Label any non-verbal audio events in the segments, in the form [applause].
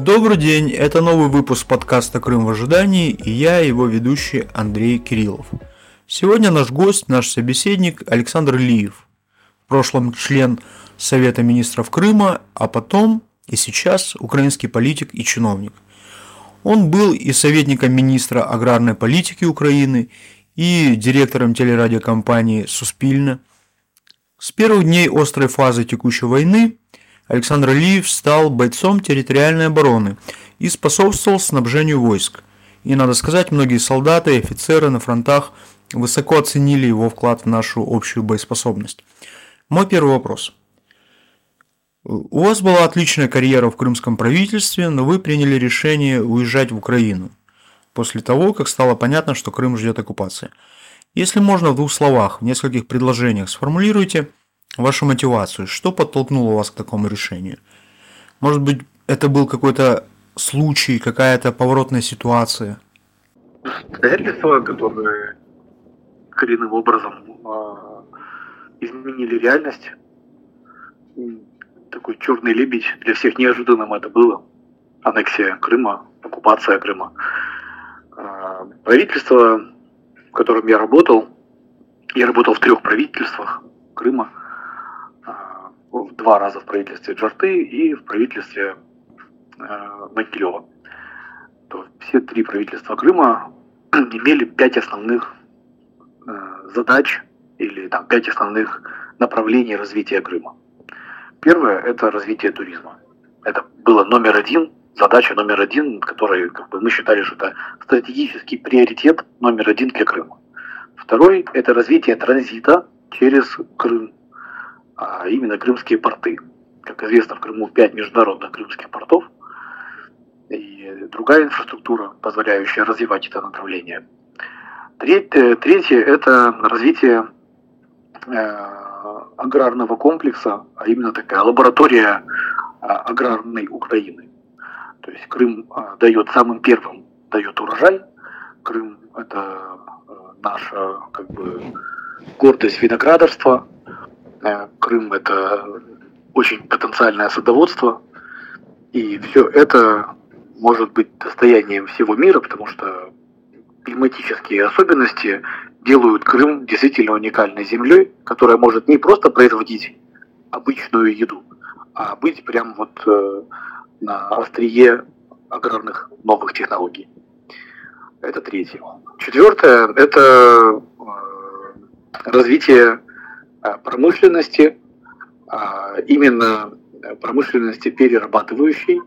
Добрый день, это новый выпуск подкаста «Крым в ожидании» и я, его ведущий Андрей Кириллов. Сегодня наш гость, наш собеседник Александр Лиев, в прошлом член Совета министров Крыма, а потом и сейчас украинский политик и чиновник. Он был и советником министра аграрной политики Украины, и директором телерадиокомпании «Суспильно». С первых дней острой фазы текущей войны Александр Алиев стал бойцом территориальной обороны и способствовал снабжению войск. И, надо сказать, многие солдаты и офицеры на фронтах высоко оценили его вклад в нашу общую боеспособность. Мой первый вопрос – у вас была отличная карьера в крымском правительстве, но вы приняли решение уезжать в Украину после того, как стало понятно, что Крым ждет оккупация. Если можно в двух словах, в нескольких предложениях сформулируйте вашу мотивацию, что подтолкнуло вас к такому решению. Может быть, это был какой-то случай, какая-то поворотная ситуация? Обстоятельства, которые коренным образом э, изменили реальность, такой черный лебедь. Для всех неожиданным это было. Аннексия Крыма, оккупация Крыма. А, правительство, в котором я работал, я работал в трех правительствах Крыма. Два раза в правительстве Джарты и в правительстве а, Могилева. То все три правительства Крыма [clears throat] имели пять основных задач или там пять основных направлений развития Крыма. Первое – это развитие туризма. Это было номер один, задача номер один, которой как бы, мы считали, что это стратегический приоритет номер один для Крыма. Второй – это развитие транзита через Крым, а именно крымские порты. Как известно, в Крыму пять международных крымских портов и другая инфраструктура, позволяющая развивать это направление. Третье, третье – это развитие э, аграрного комплекса, а именно такая лаборатория а, аграрной Украины. То есть Крым а, дает самым первым дает урожай. Крым это а, наша как бы гордость виноградарства. Крым это очень потенциальное садоводство. И все это может быть достоянием всего мира, потому что климатические особенности делают Крым действительно уникальной землей, которая может не просто производить обычную еду, а быть прям вот э, на острие аграрных новых технологий. Это третье. Четвертое – это э, развитие э, промышленности, э, именно промышленности перерабатывающей,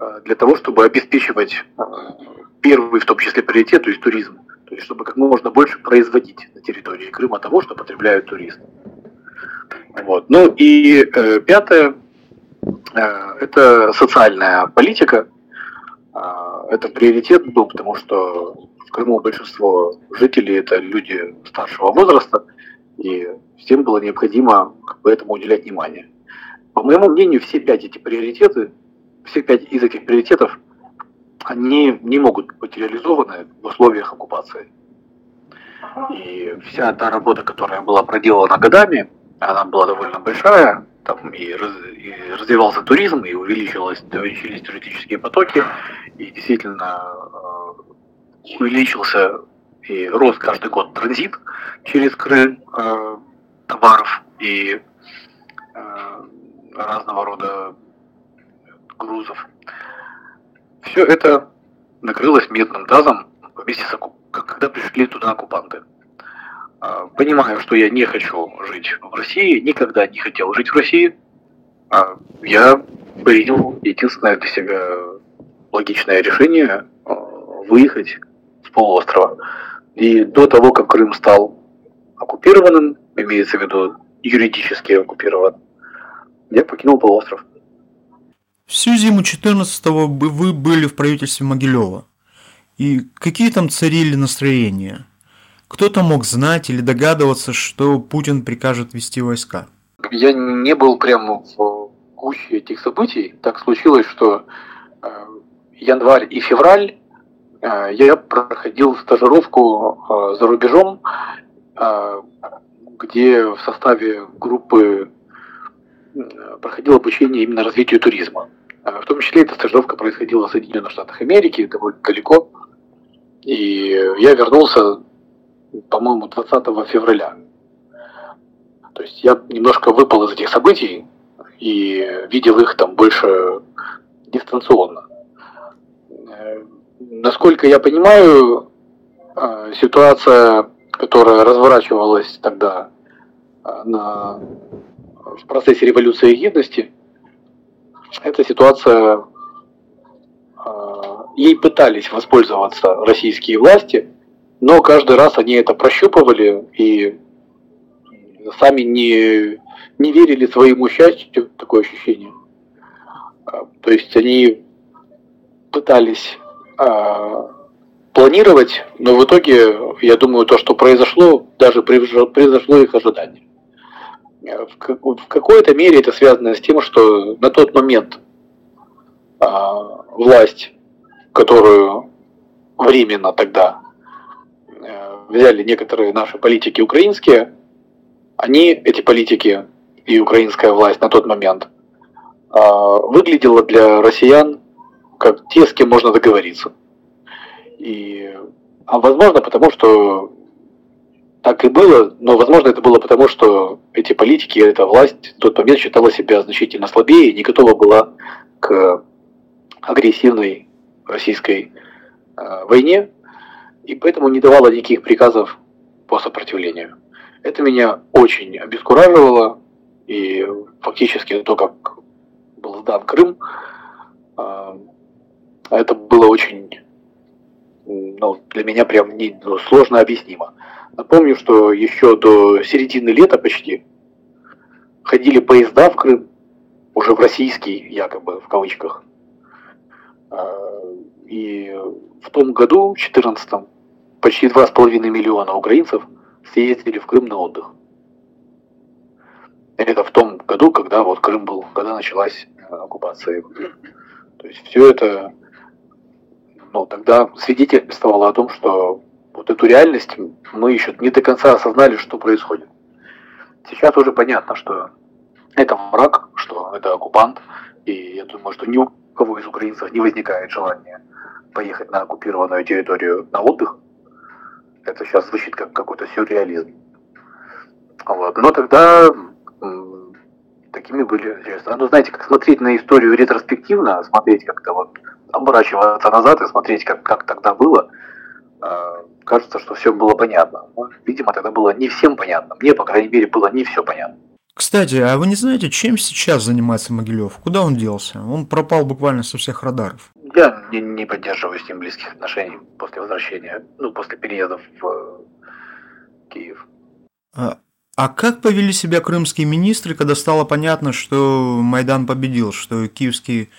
э, для того, чтобы обеспечивать э, первый, в том числе, приоритет, то есть туризм то есть чтобы как можно больше производить на территории Крыма того, что потребляют туристы. Вот. Ну и э, пятое, э, это социальная политика. Э, это приоритет был, потому что в Крыму большинство жителей это люди старшего возраста, и всем было необходимо этому уделять внимание. По моему мнению, все пять эти приоритеты, все пять из этих приоритетов – они не могут быть реализованы в условиях оккупации. И вся та работа, которая была проделана годами, она была довольно большая, там и, раз, и развивался туризм, и увеличилось, увеличились туристические потоки, и действительно э, увеличился и рос каждый год транзит через Крым э, товаров и э, разного рода грузов. Все это накрылось медным тазом вместе с когда пришли туда оккупанты. А, понимаю, что я не хочу жить в России, никогда не хотел жить в России. А, я принял единственное для себя логичное решение выехать с полуострова. И до того, как Крым стал оккупированным, имеется в виду юридически оккупирован, я покинул полуостров. Всю зиму 14-го вы были в правительстве Могилева. И какие там царили настроения? Кто-то мог знать или догадываться, что Путин прикажет вести войска? Я не был прямо в гуще этих событий. Так случилось, что э, январь и февраль я проходил стажировку э, за рубежом, э, где в составе группы э, проходил обучение именно развитию туризма. В том числе эта стажировка происходила в Соединенных Штатах Америки, довольно далеко. И я вернулся, по-моему, 20 февраля. То есть я немножко выпал из этих событий и видел их там больше дистанционно. Э, насколько я понимаю, э, ситуация, которая разворачивалась тогда э, на, в процессе революции гидности, эта ситуация, ей пытались воспользоваться российские власти, но каждый раз они это прощупывали и сами не, не верили своему счастью, такое ощущение. То есть они пытались планировать, но в итоге, я думаю, то, что произошло, даже превзошло их ожидания. В, в какой-то мере это связано с тем, что на тот момент а, власть, которую временно тогда э, взяли некоторые наши политики украинские, они, эти политики и украинская власть на тот момент, а, выглядела для россиян как те, с кем можно договориться. И, а возможно, потому что так и было, но возможно это было потому, что эти политики, эта власть в тот момент считала себя значительно слабее и не готова была к агрессивной российской э, войне, и поэтому не давала никаких приказов по сопротивлению. Это меня очень обескураживало, и фактически то, как был сдан Крым, э, это было очень, ну, для меня прям не, ну, сложно объяснимо. Напомню, что еще до середины лета почти ходили поезда в Крым, уже в российский, якобы, в кавычках. А, и в том году, в 2014 почти 2,5 миллиона украинцев съездили в Крым на отдых. Это в том году, когда вот Крым был, когда началась э, оккупация. То есть все это ну, тогда свидетельствовало о том, что вот эту реальность мы еще не до конца осознали, что происходит. Сейчас уже понятно, что это враг, что это оккупант, и я думаю, что ни у кого из украинцев не возникает желания поехать на оккупированную территорию на отдых. Это сейчас звучит как какой-то сюрреализм. Вот. Но тогда такими были интересны. Ну, знаете, как смотреть на историю ретроспективно, смотреть как-то вот оборачиваться назад и смотреть, как, как тогда было, э, кажется, что все было понятно. Но, видимо, тогда было не всем понятно. Мне, по крайней мере, было не все понятно. Кстати, а вы не знаете, чем сейчас занимается Могилев? Куда он делся? Он пропал буквально со всех радаров. Я не, не поддерживаю с ним близких отношений после возвращения, ну, после переезда в э, Киев. А, а как повели себя крымские министры, когда стало понятно, что Майдан победил, что киевский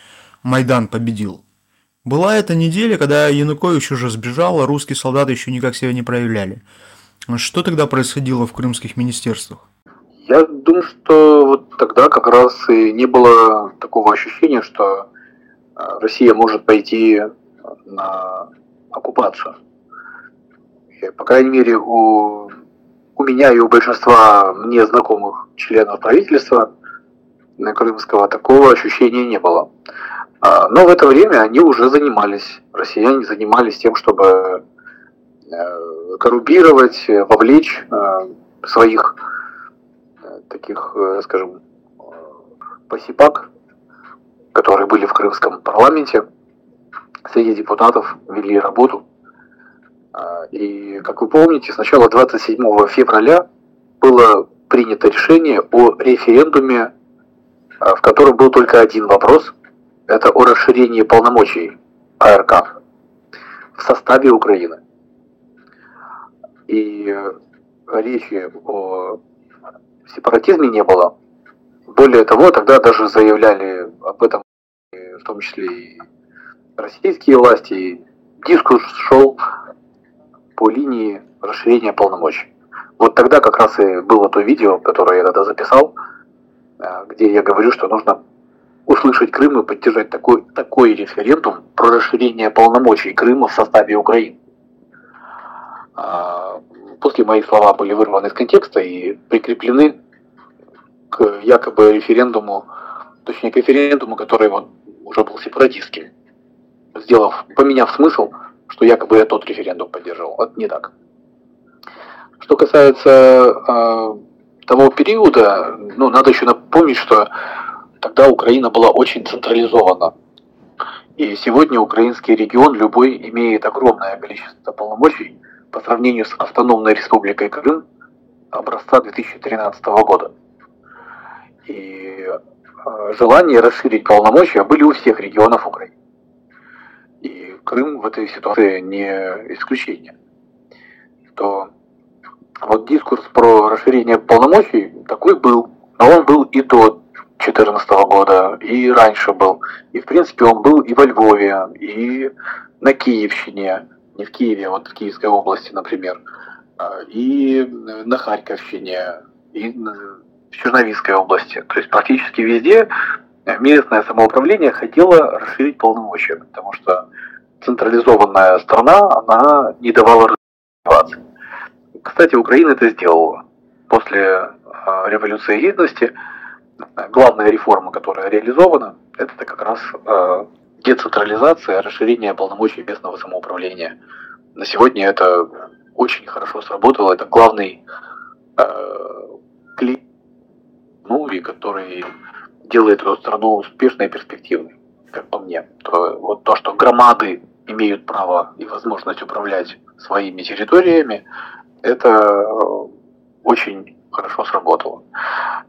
Майдан победил? Была эта неделя, когда Янукович уже сбежал, а русские солдаты еще никак себя не проявляли. Что тогда происходило в крымских министерствах? Я думаю, что вот тогда как раз и не было такого ощущения, что а, Россия может пойти на оккупацию. И, по крайней мере, у, у меня и у большинства мне знакомых членов правительства крымского такого ощущения не было. А, но в это время они уже занимались, россияне занимались тем, чтобы э, коррубировать, вовлечь э, своих э, таких, скажем, посипак, которые были в крымском парламенте, среди депутатов вели работу. А, и, как вы помните, сначала 27 февраля было принято решение о референдуме, в котором был только один вопрос – это о расширении полномочий АРК в составе Украины. И речи о сепаратизме не было. Более того, тогда даже заявляли об этом, в том числе и российские власти, дискурс шел по линии расширения полномочий. Вот тогда как раз и было то видео, которое я тогда записал, э, где я говорю, что нужно услышать Крым и поддержать такой, такой референдум про расширение полномочий Крыма в составе Украины. А, после мои слова были вырваны из контекста и прикреплены к якобы референдуму, точнее к референдуму, который вот уже был сепаратистским, сделав, поменяв смысл, что якобы я тот референдум поддерживал. Это не так. Что касается э, того периода, ну, надо еще напомнить, что тогда Украина была очень централизована. И сегодня украинский регион любой имеет огромное количество полномочий по сравнению с автономной республикой Крым образца 2013 года. И э, желание расширить полномочия были у всех регионов Украины. И Крым в этой ситуации не исключение. То вот дискурс про расширение полномочий такой был, но он был и до 2014 года, и раньше был. И, в принципе, он был и во Львове, и на Киевщине, не в Киеве, а вот в Киевской области, например, а, и на Харьковщине, и в Черновицкой области. То есть практически везде местное самоуправление хотело расширить полномочия, потому что централизованная страна, она не давала развиваться. Кстати, Украина это сделала. После а, революции гидности главная реформа, которая реализована, это как раз а, децентрализация, расширение полномочий местного самоуправления. На сегодня это очень хорошо сработало. Это главный э, клип, ну и который делает эту страну успешной и перспективной, как по мне. То, вот то, что громады имеют право и возможность управлять своими территориями, это э, очень хорошо сработало.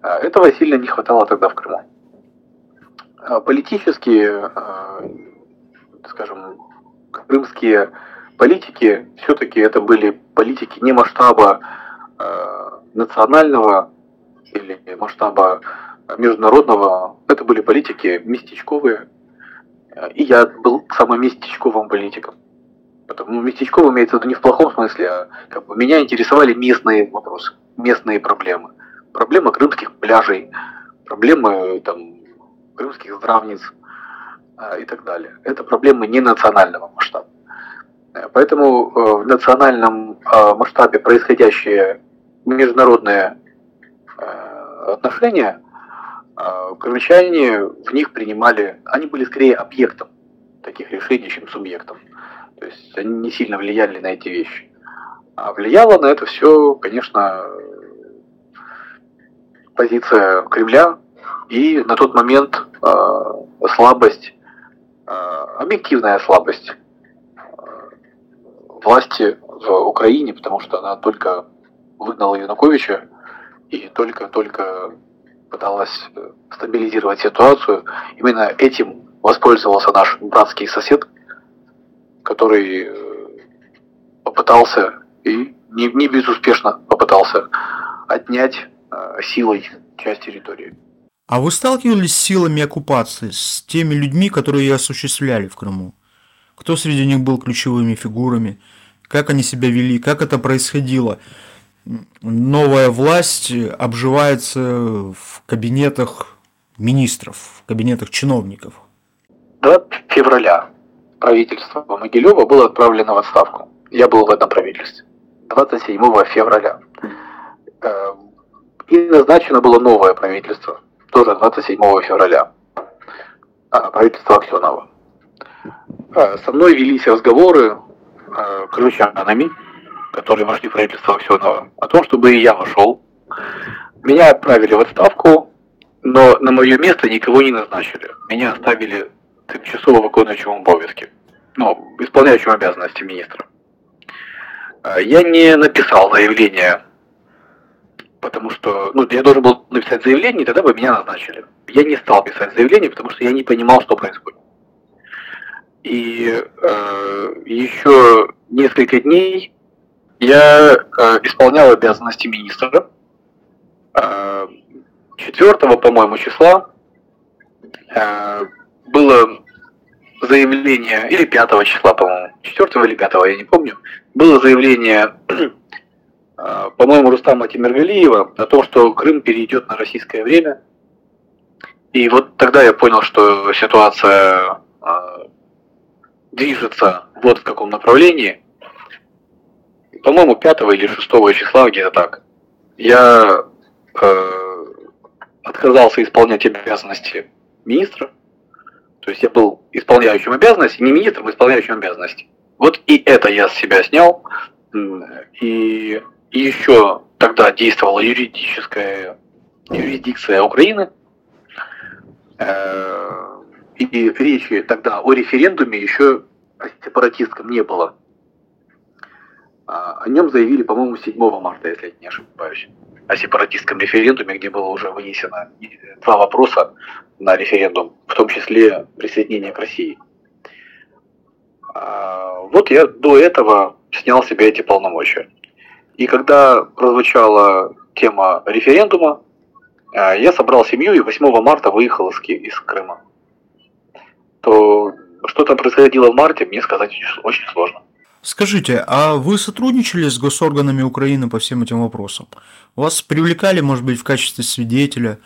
Э, этого сильно не хватало тогда в Крыму. Э, политически, скажем, крымские политики, все-таки это были политики не масштаба национального или масштаба международного, это были политики местечковые, и я был самым местечковым политиком. Потому местечковый имеется в виду не в плохом смысле, а как бы меня интересовали местные вопросы, местные проблемы. Проблемы крымских пляжей, проблемы там, крымских здравниц а, и так далее. Это проблемы не национального масштаба. Поэтому э, в национальном э, масштабе происходящие международные э, отношения, крымчане в них принимали, они были скорее объектом таких решений, чем субъектом. То есть они не сильно влияли на эти вещи. А влияло на это все, конечно, позиция Кремля и на тот момент э, слабость, э, объективная слабость э, власти в Украине, потому что она только выгнала Януковича и только-только пыталась стабилизировать ситуацию. Именно этим воспользовался наш братский сосед, который э, попытался и не, не безуспешно попытался отнять э, силой часть территории. А вы сталкивались с силами оккупации, с теми людьми, которые ее осуществляли в Крыму? Кто среди них был ключевыми фигурами? Как они себя вели? Как это происходило? Новая власть обживается в кабинетах министров, в кабинетах чиновников. 2 февраля правительство Могилева было отправлено в отставку. Я был в этом правительстве. 27 февраля. Эм, и назначено было новое правительство, тоже 27 февраля. А, правительство Аксенова. Э, со мной велись разговоры э, крымчанами, которые вошли в правительство Аксенова, о том, чтобы и я вошел. Меня отправили в отставку, но на мое место никого не назначили. Меня оставили тимчасово виконуючому обов'язки, ну, исполняющим обязанности министра. Я не написал заявление, потому что, ну, я должен был написать заявление, и тогда бы меня назначили. Я не стал писать заявление, потому что я не понимал, что происходит. И э, еще несколько дней я э, исполнял обязанности министра. Э, 4, по-моему, числа э, было заявление, или 5 числа, по-моему, 4 или 5, я не помню, было заявление, [clears throat] а, по-моему, Рустама Тимиргалиева о том, что Крым перейдет на российское время. И вот тогда я понял, что ситуация а, движется вот в каком направлении. По-моему, 5 или 6 числа, где-то так. Я э, отказался исполнять обязанности министра, То есть я был исполняющим обязанности, не министром, а исполняющим обязанности. Вот и это я с себя снял. И, еще тогда действовала юридическая юрисдикция Украины. Э, и речи тогда о референдуме еще о сепаратистском не было. А, о нем заявили, по-моему, 7 марта, если я не ошибаюсь. О сепаратистском референдуме, где было уже вынесено два вопроса на референдум, в том числе присоединение к России. А, вот я до этого снял себе эти полномочия. И когда прозвучала тема референдума, а, я собрал семью и 8 марта выехал из, из Крыма. То что там происходило в марте, мне сказать очень сложно. Скажите, а вы сотрудничали с госорганами Украины по всем этим вопросам? Вас привлекали, может быть, в качестве свидетеля?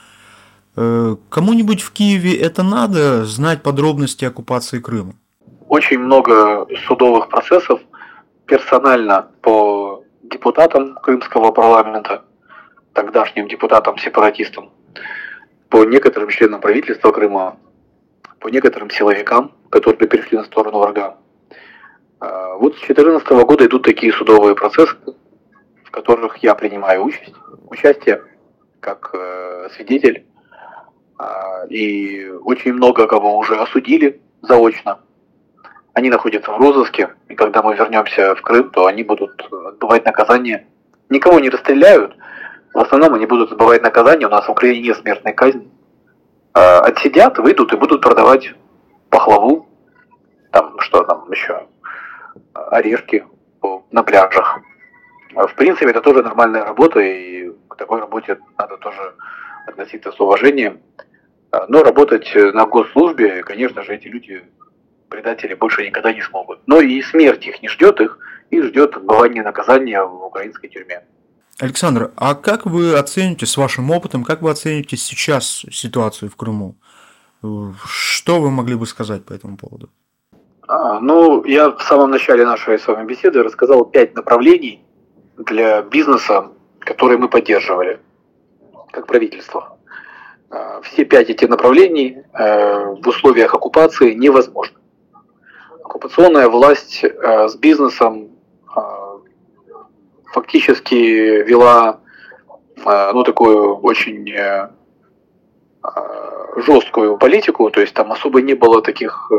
Э, кому-нибудь в Киеве это надо знать подробности оккупации Крыма? Очень много судовых процессов персонально по депутатам крымского парламента, тогдашним депутатам-сепаратистам, по некоторым членам правительства Крыма, по некоторым силовикам, которые перешли на сторону врага. А, вот с 2014 года идут такие судовые процессы, в которых я принимаю участие как э, свидетель. Э, и очень много кого уже осудили заочно. Они находятся в розыске, и когда мы вернемся в Крым, то они будут отбывать наказание. Никого не расстреляют, в основном они будут отбывать наказание. У нас в Украине нет смертной казни. Э, отсидят, выйдут и будут продавать пахлаву, там что там еще, орешки на пляжах. В принципе, это тоже нормальная работа, и к такой работе надо тоже относиться с уважением. Но работать на госслужбе, конечно же, эти люди, предатели, больше никогда не смогут. Но и смерть их не ждет их, их ждет отбывание наказания в украинской тюрьме. Александр, а как вы оцените с вашим опытом, как вы оцените сейчас ситуацию в Крыму? Что вы могли бы сказать по этому поводу? А, ну, я в самом начале нашей с вами беседы рассказал пять направлений для бизнеса, которые мы поддерживали как правительство. А, все пять этих направлений э, в условиях оккупации невозможны. Оккупационная власть э, с бизнесом а, фактически вела э, ну, такую очень жесткую политику, то есть там особо не было таких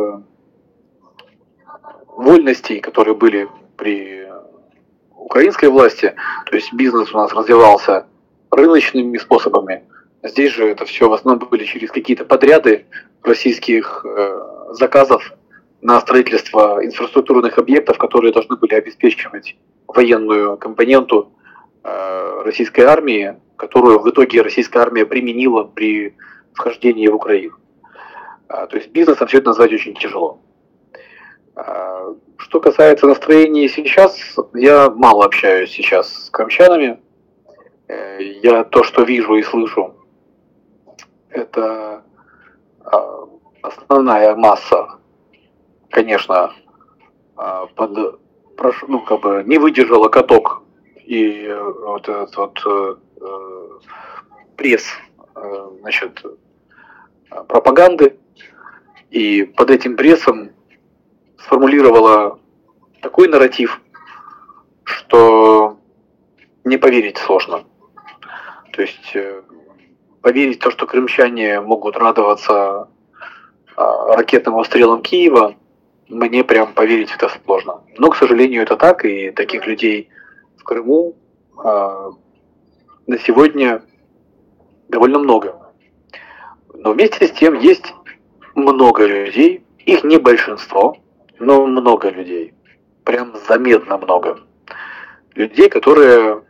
вольностей, которые были при украинской власти, то есть бизнес у нас развивался рыночными способами. Здесь же это все в основном были через какие-то подряды российских э, заказов на строительство инфраструктурных объектов, которые должны были обеспечивать военную компоненту э, российской армии, которую в итоге российская армия применила при вхождении в Украину. А, то есть бизнесом все это назвать очень тяжело. А, что касается настроения сейчас, я мало общаюсь сейчас с крымчанами. Э, я то, что вижу и слышу, это а, основная масса, конечно, а, под, ну, как бы не выдержала каток и вот этот вот э, пресс, э, значит, пропаганды. И под этим прессом сформулировала такой нарратив, что не поверить сложно. То есть э, поверить в то, что крымчане могут радоваться а, ракетным обстрелам Киева, мне прям поверить в это сложно. Но, к сожалению, это так, и таких людей в Крыму а, на сегодня довольно много. Но вместе с тем есть много людей, их не большинство, но много людей. Прям заметно много. Людей, которые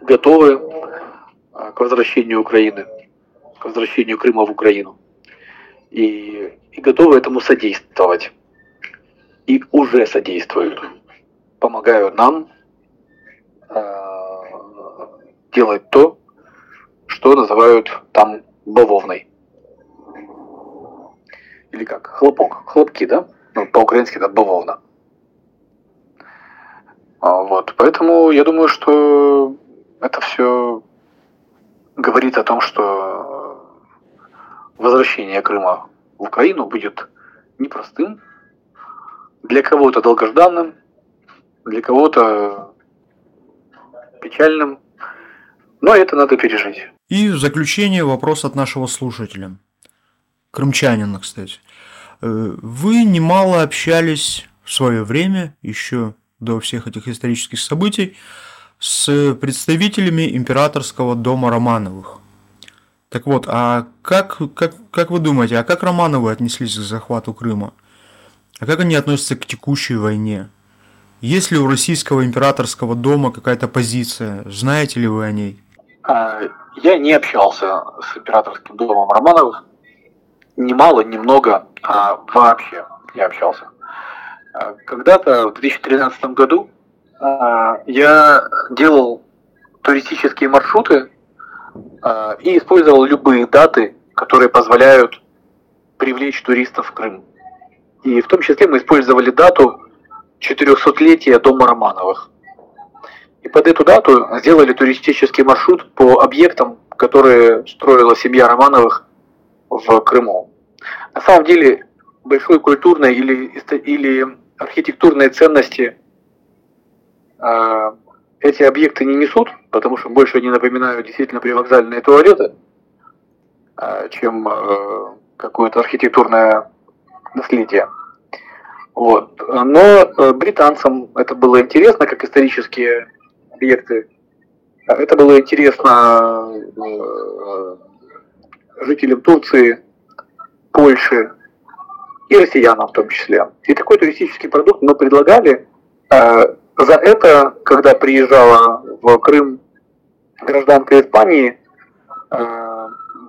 готовы а, к возвращению Украины, к возвращению Крыма в Украину. И, и готовы этому содействовать. И уже содействуют. Помогают нам э, делать то, что называют там бавовной. Или как? Хлопок. Хлопки, да? ну, по-украински это бавовна. А, вот, поэтому я думаю, что это все говорит о том, что возвращение Крыма в Украину будет непростым, для кого-то долгожданным, для кого-то печальным, но это надо пережить. И в заключение вопрос от нашего слушателя. Крымчанина, кстати. Э, вы немало общались в свое время, еще до всех этих исторических событий, с представителями императорского дома Романовых. Так вот, а как, как, как вы думаете, а как Романовы отнеслись к захвату Крыма? А как они относятся к текущей войне? Есть ли у российского императорского дома какая-то позиция? Знаете ли вы о ней? А, я не общался с императорским домом Романовых. Ни мало, ни много, а вообще не общался. А, когда-то в 2013 году а, я делал туристические маршруты и использовал любые даты, которые позволяют привлечь туристов в Крым. И в том числе мы использовали дату 400-летия Дома Романовых. И под эту дату сделали туристический маршрут по объектам, которые строила семья Романовых в Крыму. На самом деле большой культурной или, или архитектурной ценности э, эти объекты не несут, потому что больше они напоминают действительно привокзальные туалеты, э, чем э, какое-то архитектурное наследие. Вот. Но э, британцам это было интересно, как исторические объекты. Это было интересно э, жителям Турции, Польши и россиянам в том числе. И такой туристический продукт мы предлагали. Э, за это, когда приезжала в Крым гражданка Испании,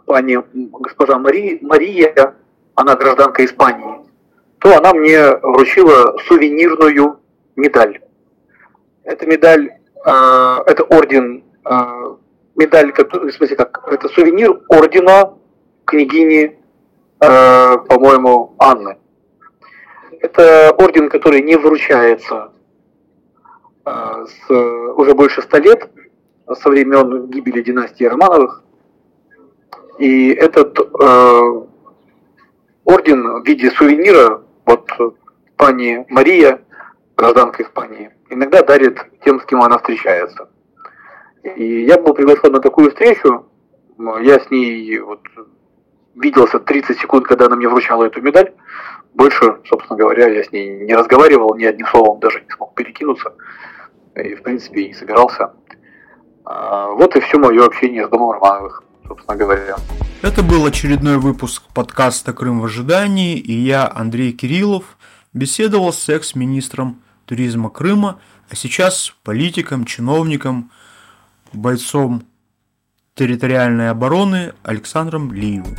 пани госпожа Мари, Мария, она гражданка Испании, то она мне вручила сувенирную медаль. Эта медаль, э, это орден, э, медаль, в смысле, как, это сувенир ордена княгини, э, по-моему, Анны. Это орден, который не вручается э, с, уже больше ста лет, со времен гибели династии Романовых. И этот э, орден в виде сувенира вот пани Мария, гражданка Испании, иногда дарит тем, с кем она встречается. И я был приглашен на такую встречу, я с ней вот виделся 30 секунд, когда она мне вручала эту медаль. Больше, собственно говоря, я с ней не разговаривал, ни одним словом даже не смог перекинуться. И, в принципе, и не собирался. А, вот и все мое общение с Домом Романовых собственно говоря. Это был очередной выпуск подкаста «Крым в ожидании», и я, Андрей Кириллов, беседовал с экс-министром туризма Крыма, а сейчас политиком, чиновником, бойцом территориальной обороны Александром Лиевым.